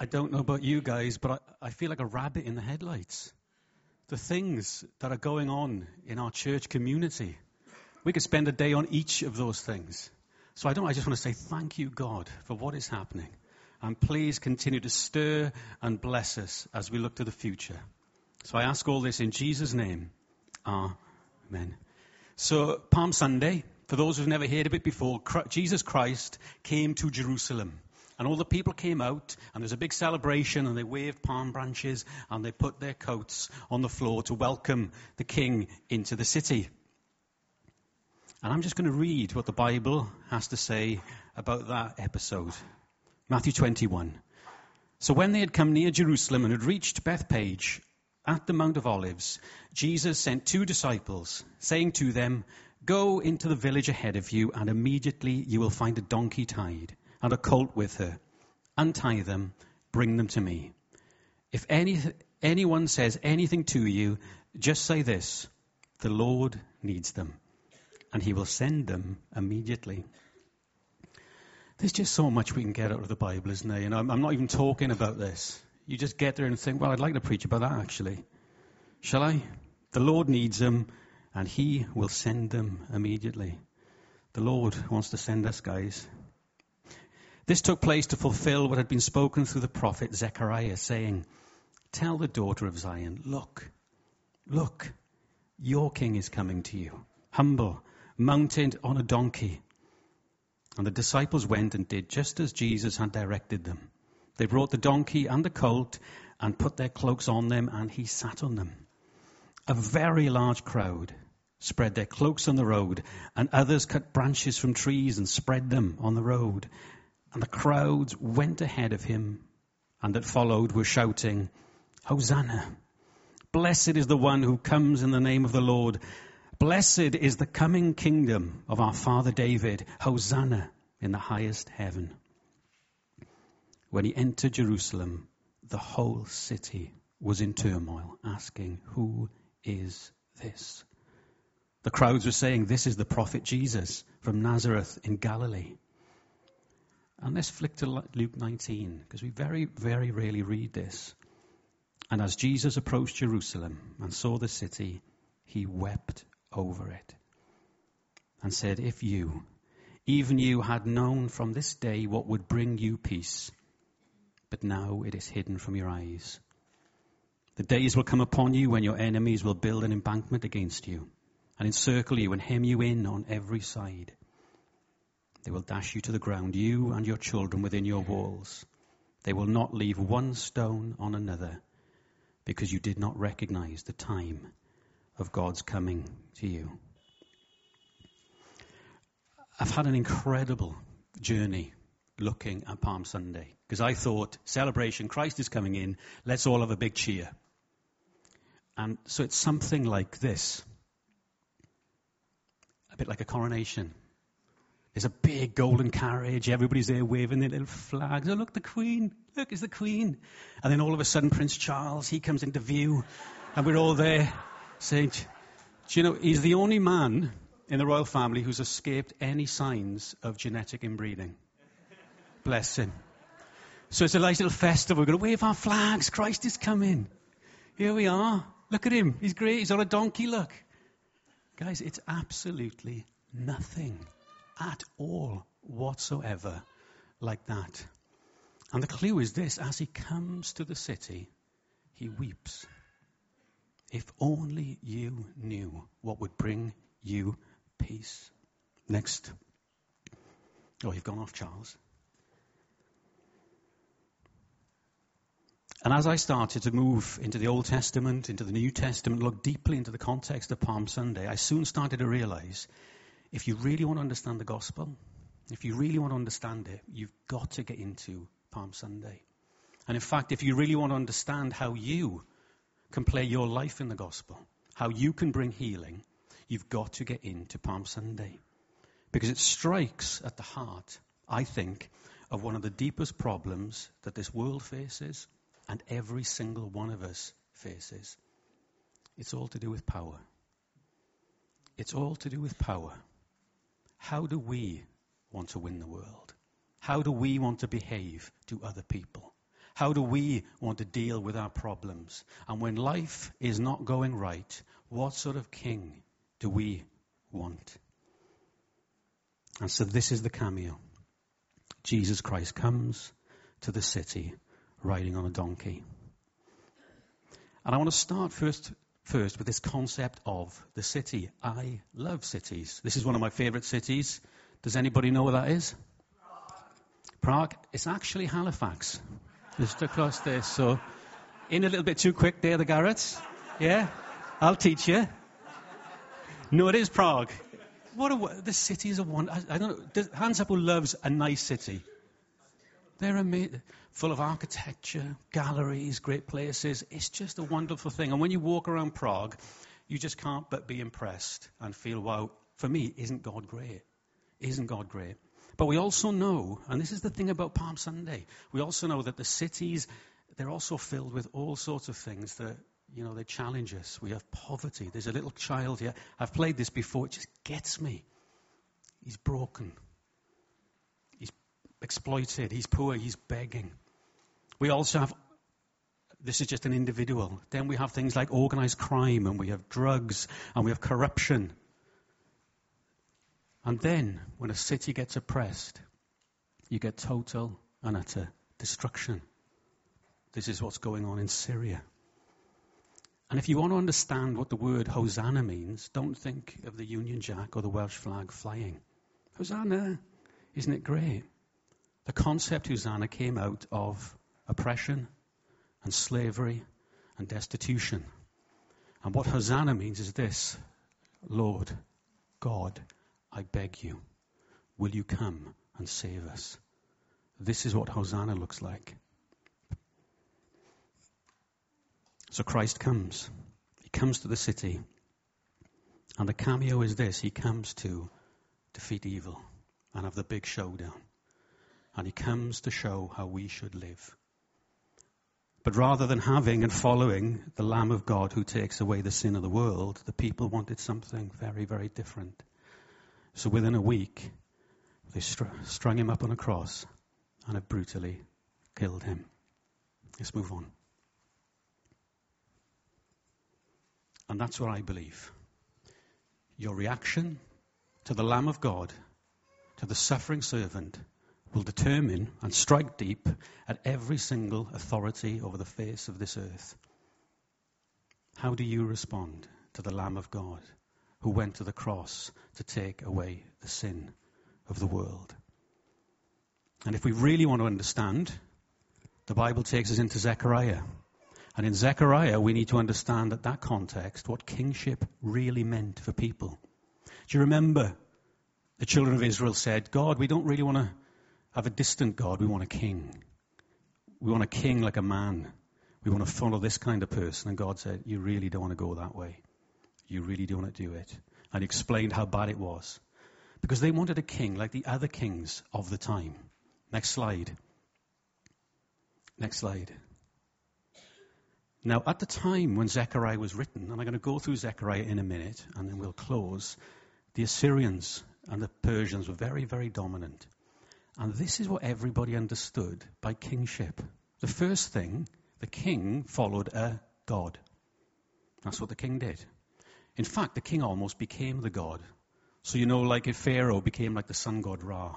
I don't know about you guys, but I, I feel like a rabbit in the headlights. The things that are going on in our church community. We could spend a day on each of those things. So I don't, I just want to say thank you, God, for what is happening. And please continue to stir and bless us as we look to the future. So I ask all this in Jesus' name. Amen. So, Palm Sunday, for those who've never heard of it before, Jesus Christ came to Jerusalem. And all the people came out, and there's a big celebration, and they waved palm branches, and they put their coats on the floor to welcome the king into the city. And I'm just going to read what the Bible has to say about that episode. Matthew 21. So when they had come near Jerusalem and had reached Bethphage at the Mount of Olives, Jesus sent two disciples, saying to them, Go into the village ahead of you, and immediately you will find a donkey tied and a colt with her. Untie them, bring them to me. If any, anyone says anything to you, just say this The Lord needs them, and he will send them immediately. There's just so much we can get out of the Bible, isn't there? And I'm, I'm not even talking about this. You just get there and think, well, I'd like to preach about that actually. Shall I? The Lord needs them, and he will send them immediately. The Lord wants to send us, guys. This took place to fulfill what had been spoken through the prophet Zechariah, saying, Tell the daughter of Zion, look, look, your king is coming to you, humble, mounted on a donkey. And the disciples went and did just as Jesus had directed them. They brought the donkey and the colt and put their cloaks on them, and he sat on them. A very large crowd spread their cloaks on the road, and others cut branches from trees and spread them on the road. And the crowds went ahead of him, and that followed were shouting, Hosanna! Blessed is the one who comes in the name of the Lord. Blessed is the coming kingdom of our father David. Hosanna in the highest heaven. When he entered Jerusalem, the whole city was in turmoil, asking, Who is this? The crowds were saying, This is the prophet Jesus from Nazareth in Galilee. And let's flick to Luke 19, because we very, very rarely read this. And as Jesus approached Jerusalem and saw the city, he wept over it and said, If you, even you, had known from this day what would bring you peace, but now it is hidden from your eyes. The days will come upon you when your enemies will build an embankment against you and encircle you and hem you in on every side. They will dash you to the ground, you and your children within your walls. They will not leave one stone on another because you did not recognize the time of God's coming to you. I've had an incredible journey looking at Palm Sunday because I thought celebration, Christ is coming in, let's all have a big cheer. And so it's something like this a bit like a coronation. There's a big golden carriage. Everybody's there waving their little flags. Oh, look, the Queen. Look, it's the Queen. And then all of a sudden, Prince Charles, he comes into view. And we're all there saying, Do you know, he's the only man in the royal family who's escaped any signs of genetic inbreeding. Bless him. So it's a nice little festival. We're going to wave our flags. Christ is coming. Here we are. Look at him. He's great. He's on a donkey. Look. Guys, it's absolutely nothing at all whatsoever like that. And the clue is this as he comes to the city, he weeps. If only you knew what would bring you peace. Next. Oh, you've gone off, Charles. And as I started to move into the Old Testament, into the New Testament, look deeply into the context of Palm Sunday, I soon started to realize if you really want to understand the gospel, if you really want to understand it, you've got to get into Palm Sunday. And in fact, if you really want to understand how you can play your life in the gospel, how you can bring healing, you've got to get into Palm Sunday. Because it strikes at the heart, I think, of one of the deepest problems that this world faces and every single one of us faces. It's all to do with power. It's all to do with power. How do we want to win the world? How do we want to behave to other people? How do we want to deal with our problems? And when life is not going right, what sort of king do we want? And so this is the cameo. Jesus Christ comes to the city riding on a donkey. And I want to start first, first with this concept of the city. I love cities. This is one of my favorite cities. Does anybody know where that is? Prague. It's actually Halifax. Just across there. So, in a little bit too quick there, the Garrets. Yeah? I'll teach you. No, it is Prague. What a, the city is a one. I, I don't know. Hands up who loves a nice city. They're full of architecture, galleries, great places. It's just a wonderful thing. And when you walk around Prague, you just can't but be impressed and feel, wow, for me, isn't God great? Isn't God great? But we also know, and this is the thing about Palm Sunday, we also know that the cities, they're also filled with all sorts of things that you know, they challenge us. We have poverty. There's a little child here. I've played this before. It just gets me. He's broken. Exploited. He's poor. He's begging. We also have, this is just an individual. Then we have things like organized crime, and we have drugs, and we have corruption. And then, when a city gets oppressed, you get total and utter destruction. This is what's going on in Syria. And if you want to understand what the word Hosanna means, don't think of the Union Jack or the Welsh flag flying. Hosanna, isn't it great? The concept Hosanna came out of oppression and slavery and destitution. And what Hosanna means is this Lord, God, I beg you, will you come and save us? This is what Hosanna looks like. So Christ comes. He comes to the city. And the cameo is this He comes to defeat evil and have the big showdown. And He comes to show how we should live. But rather than having and following the Lamb of God who takes away the sin of the world, the people wanted something very, very different. So within a week, they strung him up on a cross and have brutally killed him. Let's move on. And that's what I believe. Your reaction to the Lamb of God, to the suffering servant, will determine and strike deep at every single authority over the face of this earth. How do you respond to the Lamb of God who went to the cross to take away the sin of the world? And if we really want to understand, the Bible takes us into Zechariah. And in Zechariah, we need to understand that that context, what kingship really meant for people. Do you remember the children of Israel said, God, we don't really want to have a distant God, we want a king. We want a king like a man. We want to follow this kind of person. And God said, You really don't want to go that way. You really don't want to do it. And he explained how bad it was. Because they wanted a king like the other kings of the time. Next slide. Next slide. Now, at the time when Zechariah was written, and I'm going to go through Zechariah in a minute, and then we'll close, the Assyrians and the Persians were very, very dominant. And this is what everybody understood by kingship. The first thing, the king followed a god. That's what the king did. In fact, the king almost became the god. So, you know, like if Pharaoh became like the sun god Ra.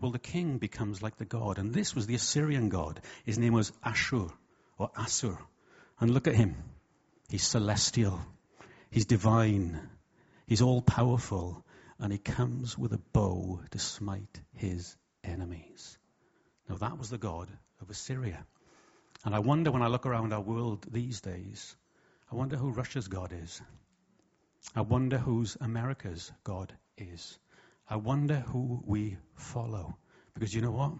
Well, the king becomes like the god. And this was the Assyrian god. His name was Ashur or Assur. And look at him. He's celestial. He's divine. He's all powerful. And he comes with a bow to smite his enemies. Now, that was the God of Assyria. And I wonder when I look around our world these days, I wonder who Russia's God is. I wonder whose America's God is. I wonder who we follow. Because you know what?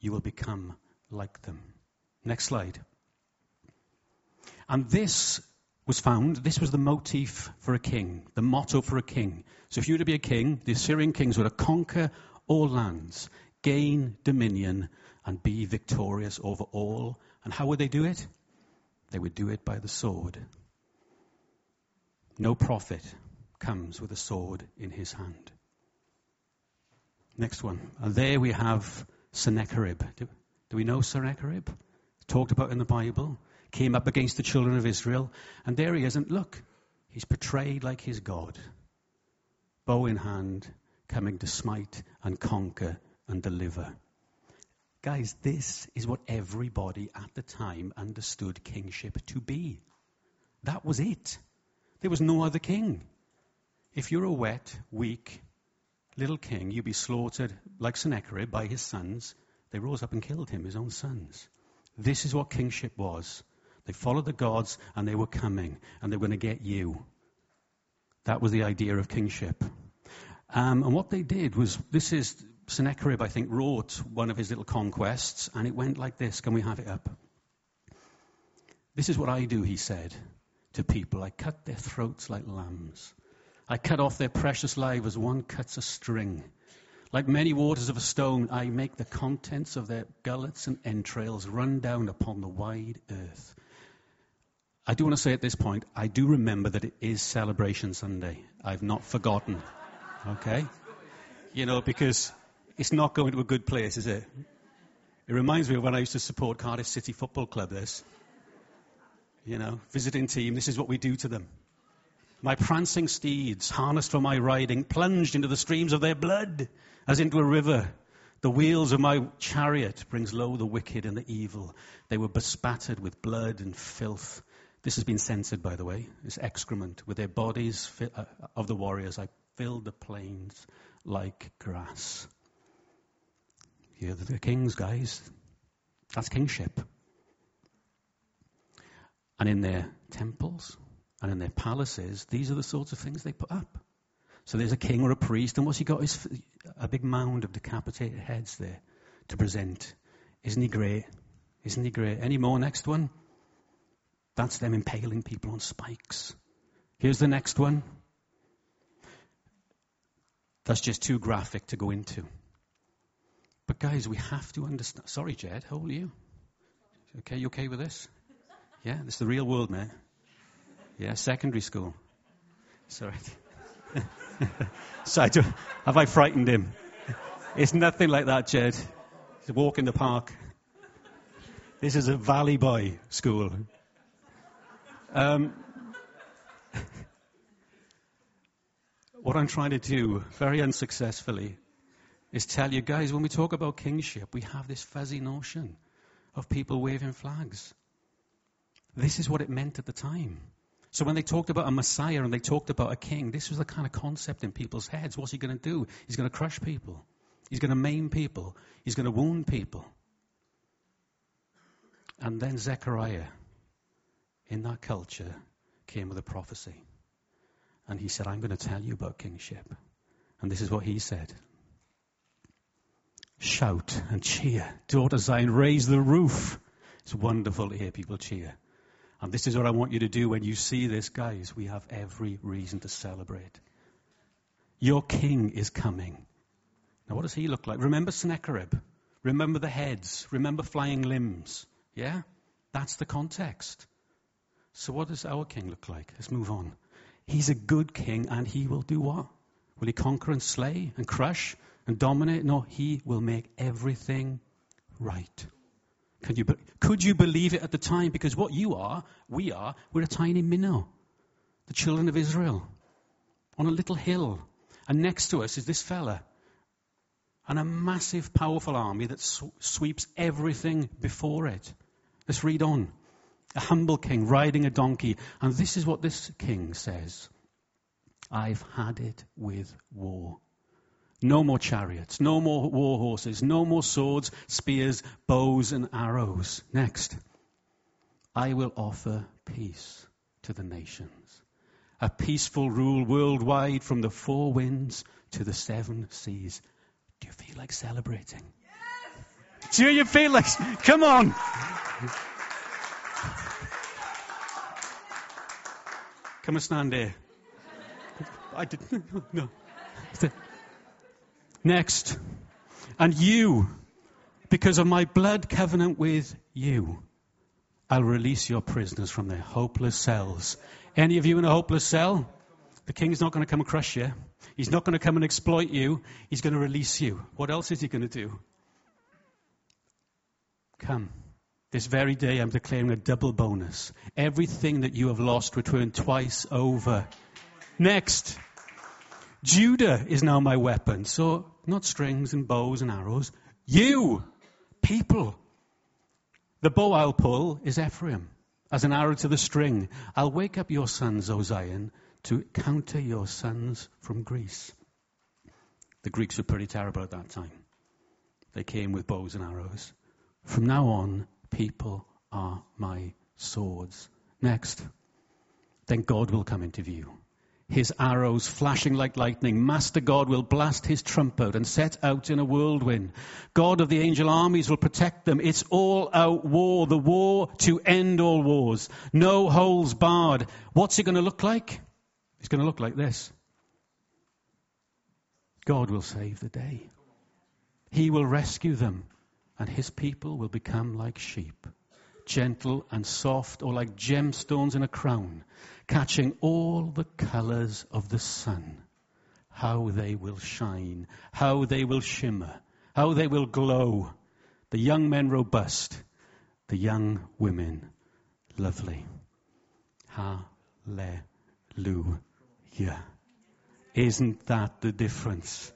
You will become like them. Next slide. And this was found, this was the motif for a king, the motto for a king. So if you were to be a king, the Assyrian kings were to conquer all lands, gain dominion, and be victorious over all. And how would they do it? They would do it by the sword. No prophet comes with a sword in his hand. Next one. And there we have Sennacherib. Do, do we know Sennacherib? talked about in the Bible, came up against the children of Israel, and there he is. And look, he's portrayed like his God, bow in hand, coming to smite and conquer and deliver. Guys, this is what everybody at the time understood kingship to be. That was it. There was no other king. If you're a wet, weak, little king, you'd be slaughtered like Sennacherib by his sons. They rose up and killed him, his own sons. This is what kingship was. They followed the gods and they were coming and they were going to get you. That was the idea of kingship. Um, and what they did was this is Sennacherib, I think, wrote one of his little conquests, and it went like this. Can we have it up? This is what I do, he said to people. I cut their throats like lambs. I cut off their precious lives as one cuts a string. Like many waters of a stone, I make the contents of their gullets and entrails run down upon the wide earth. I do want to say at this point, I do remember that it is Celebration Sunday. I've not forgotten. Okay? You know, because it's not going to a good place, is it? It reminds me of when I used to support Cardiff City Football Club, this. You know, visiting team, this is what we do to them. My prancing steeds, harnessed for my riding, plunged into the streams of their blood as into a river. The wheels of my chariot brings low the wicked and the evil. They were bespattered with blood and filth. This has been censored, by the way. It's excrement. With their bodies uh, of the warriors, I filled the plains like grass. You're the kings, guys. That's kingship. And in their temples and in their palaces, these are the sorts of things they put up. So there's a king or a priest, and what's he got? Is a big mound of decapitated heads there to present. Isn't he great? Isn't he great? Any more? Next one. That's them impaling people on spikes. Here's the next one. That's just too graphic to go into. But guys, we have to understand. Sorry, Jed, how old are you? Okay, you okay with this? Yeah, this is the real world, man. Yeah, secondary school. Sorry. so I do, have I frightened him? It's nothing like that, Jed. It's a walk in the park. This is a valley boy school. Um, what I'm trying to do, very unsuccessfully, is tell you guys when we talk about kingship, we have this fuzzy notion of people waving flags. This is what it meant at the time. So when they talked about a Messiah and they talked about a king, this was the kind of concept in people's heads. What's he going to do? He's going to crush people. He's going to maim people. He's going to wound people. And then Zechariah, in that culture, came with a prophecy. And he said, I'm going to tell you about kingship. And this is what he said shout and cheer. Daughter Zion, raise the roof. It's wonderful to hear people cheer. And this is what I want you to do when you see this, guys. We have every reason to celebrate. Your king is coming. Now, what does he look like? Remember Sennacherib. Remember the heads. Remember flying limbs. Yeah? That's the context. So, what does our king look like? Let's move on. He's a good king, and he will do what? Will he conquer and slay and crush? And dominate. No, He will make everything right. Can you, could you believe it at the time? Because what you are, we are, we're a tiny minnow, the children of Israel, on a little hill. And next to us is this fella, and a massive, powerful army that sw- sweeps everything before it. Let's read on. A humble king riding a donkey. And this is what this king says I've had it with war. No more chariots, no more war horses, no more swords, spears, bows, and arrows. Next, I will offer peace to the nations. A peaceful rule worldwide from the four winds to the seven seas. Do you feel like celebrating? Yes! Do you feel like. Come on! Come and stand here. I didn't. No. Next. And you, because of my blood covenant with you, I'll release your prisoners from their hopeless cells. Any of you in a hopeless cell? The king's not going to come and crush you. He's not going to come and exploit you. He's going to release you. What else is he going to do? Come, This very day, I'm declaring a double bonus. Everything that you have lost, return twice over. Next. Judah is now my weapon. So, not strings and bows and arrows. You, people. The bow I'll pull is Ephraim, as an arrow to the string. I'll wake up your sons, O Zion, to counter your sons from Greece. The Greeks were pretty terrible at that time. They came with bows and arrows. From now on, people are my swords. Next. Then God will come into view. His arrows flashing like lightning. Master God will blast his trumpet and set out in a whirlwind. God of the angel armies will protect them. It's all out war, the war to end all wars. No holes barred. What's it going to look like? It's going to look like this. God will save the day. He will rescue them and his people will become like sheep, gentle and soft, or like gemstones in a crown, catching all the colors of the sun. How they will shine, how they will shimmer, how they will glow. The young men robust, the young women lovely. Hallelujah. Isn't that the difference?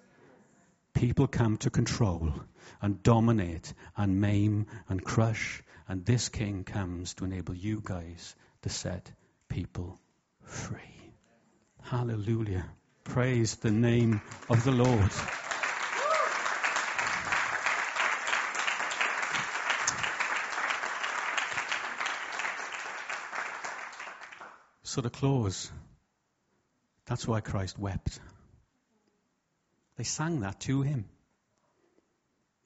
People come to control and dominate and maim and crush. And this king comes to enable you guys to set people free. Hallelujah. Praise the name of the Lord. So the close. That's why Christ wept. They sang that to him.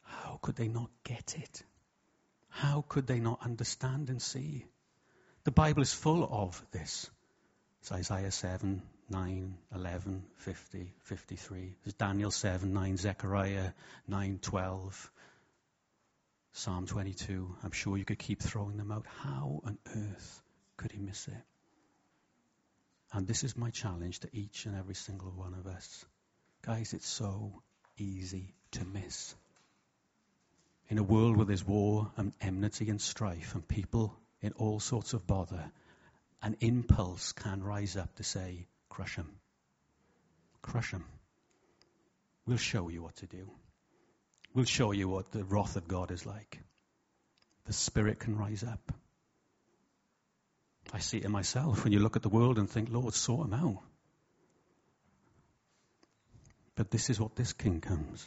How could they not get it? How could they not understand and see? The Bible is full of this. It's Isaiah 7, 9, 11, 50, 53. There's Daniel 7, 9, Zechariah 9, 12, Psalm 22. I'm sure you could keep throwing them out. How on earth could he miss it? And this is my challenge to each and every single one of us. Guys, it's so easy to miss. In a world where there's war and enmity and strife and people in all sorts of bother, an impulse can rise up to say, crush them. Crush them. We'll show you what to do. We'll show you what the wrath of God is like. The Spirit can rise up. I see it in myself when you look at the world and think, Lord, sort them out. But this is what this king comes.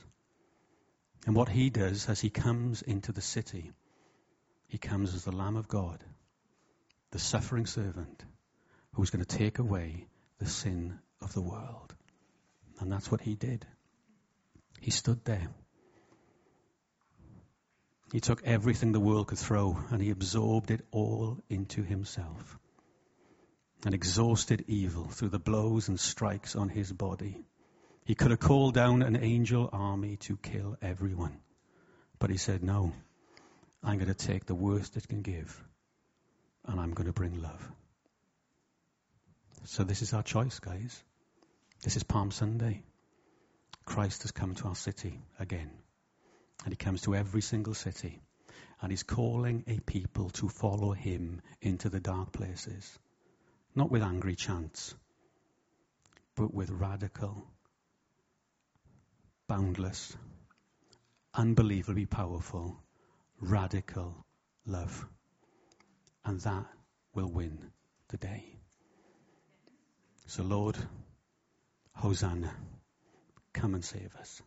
And what he does as he comes into the city, he comes as the Lamb of God, the suffering servant who's going to take away the sin of the world. And that's what he did. He stood there. He took everything the world could throw and he absorbed it all into himself and exhausted evil through the blows and strikes on his body. He could have called down an angel army to kill everyone. But he said, No, I'm going to take the worst it can give and I'm going to bring love. So this is our choice, guys. This is Palm Sunday. Christ has come to our city again. And he comes to every single city. And he's calling a people to follow him into the dark places. Not with angry chants, but with radical boundless, unbelievably powerful, radical love. And that will win the day. So, Lord, Hosanna, come and save us.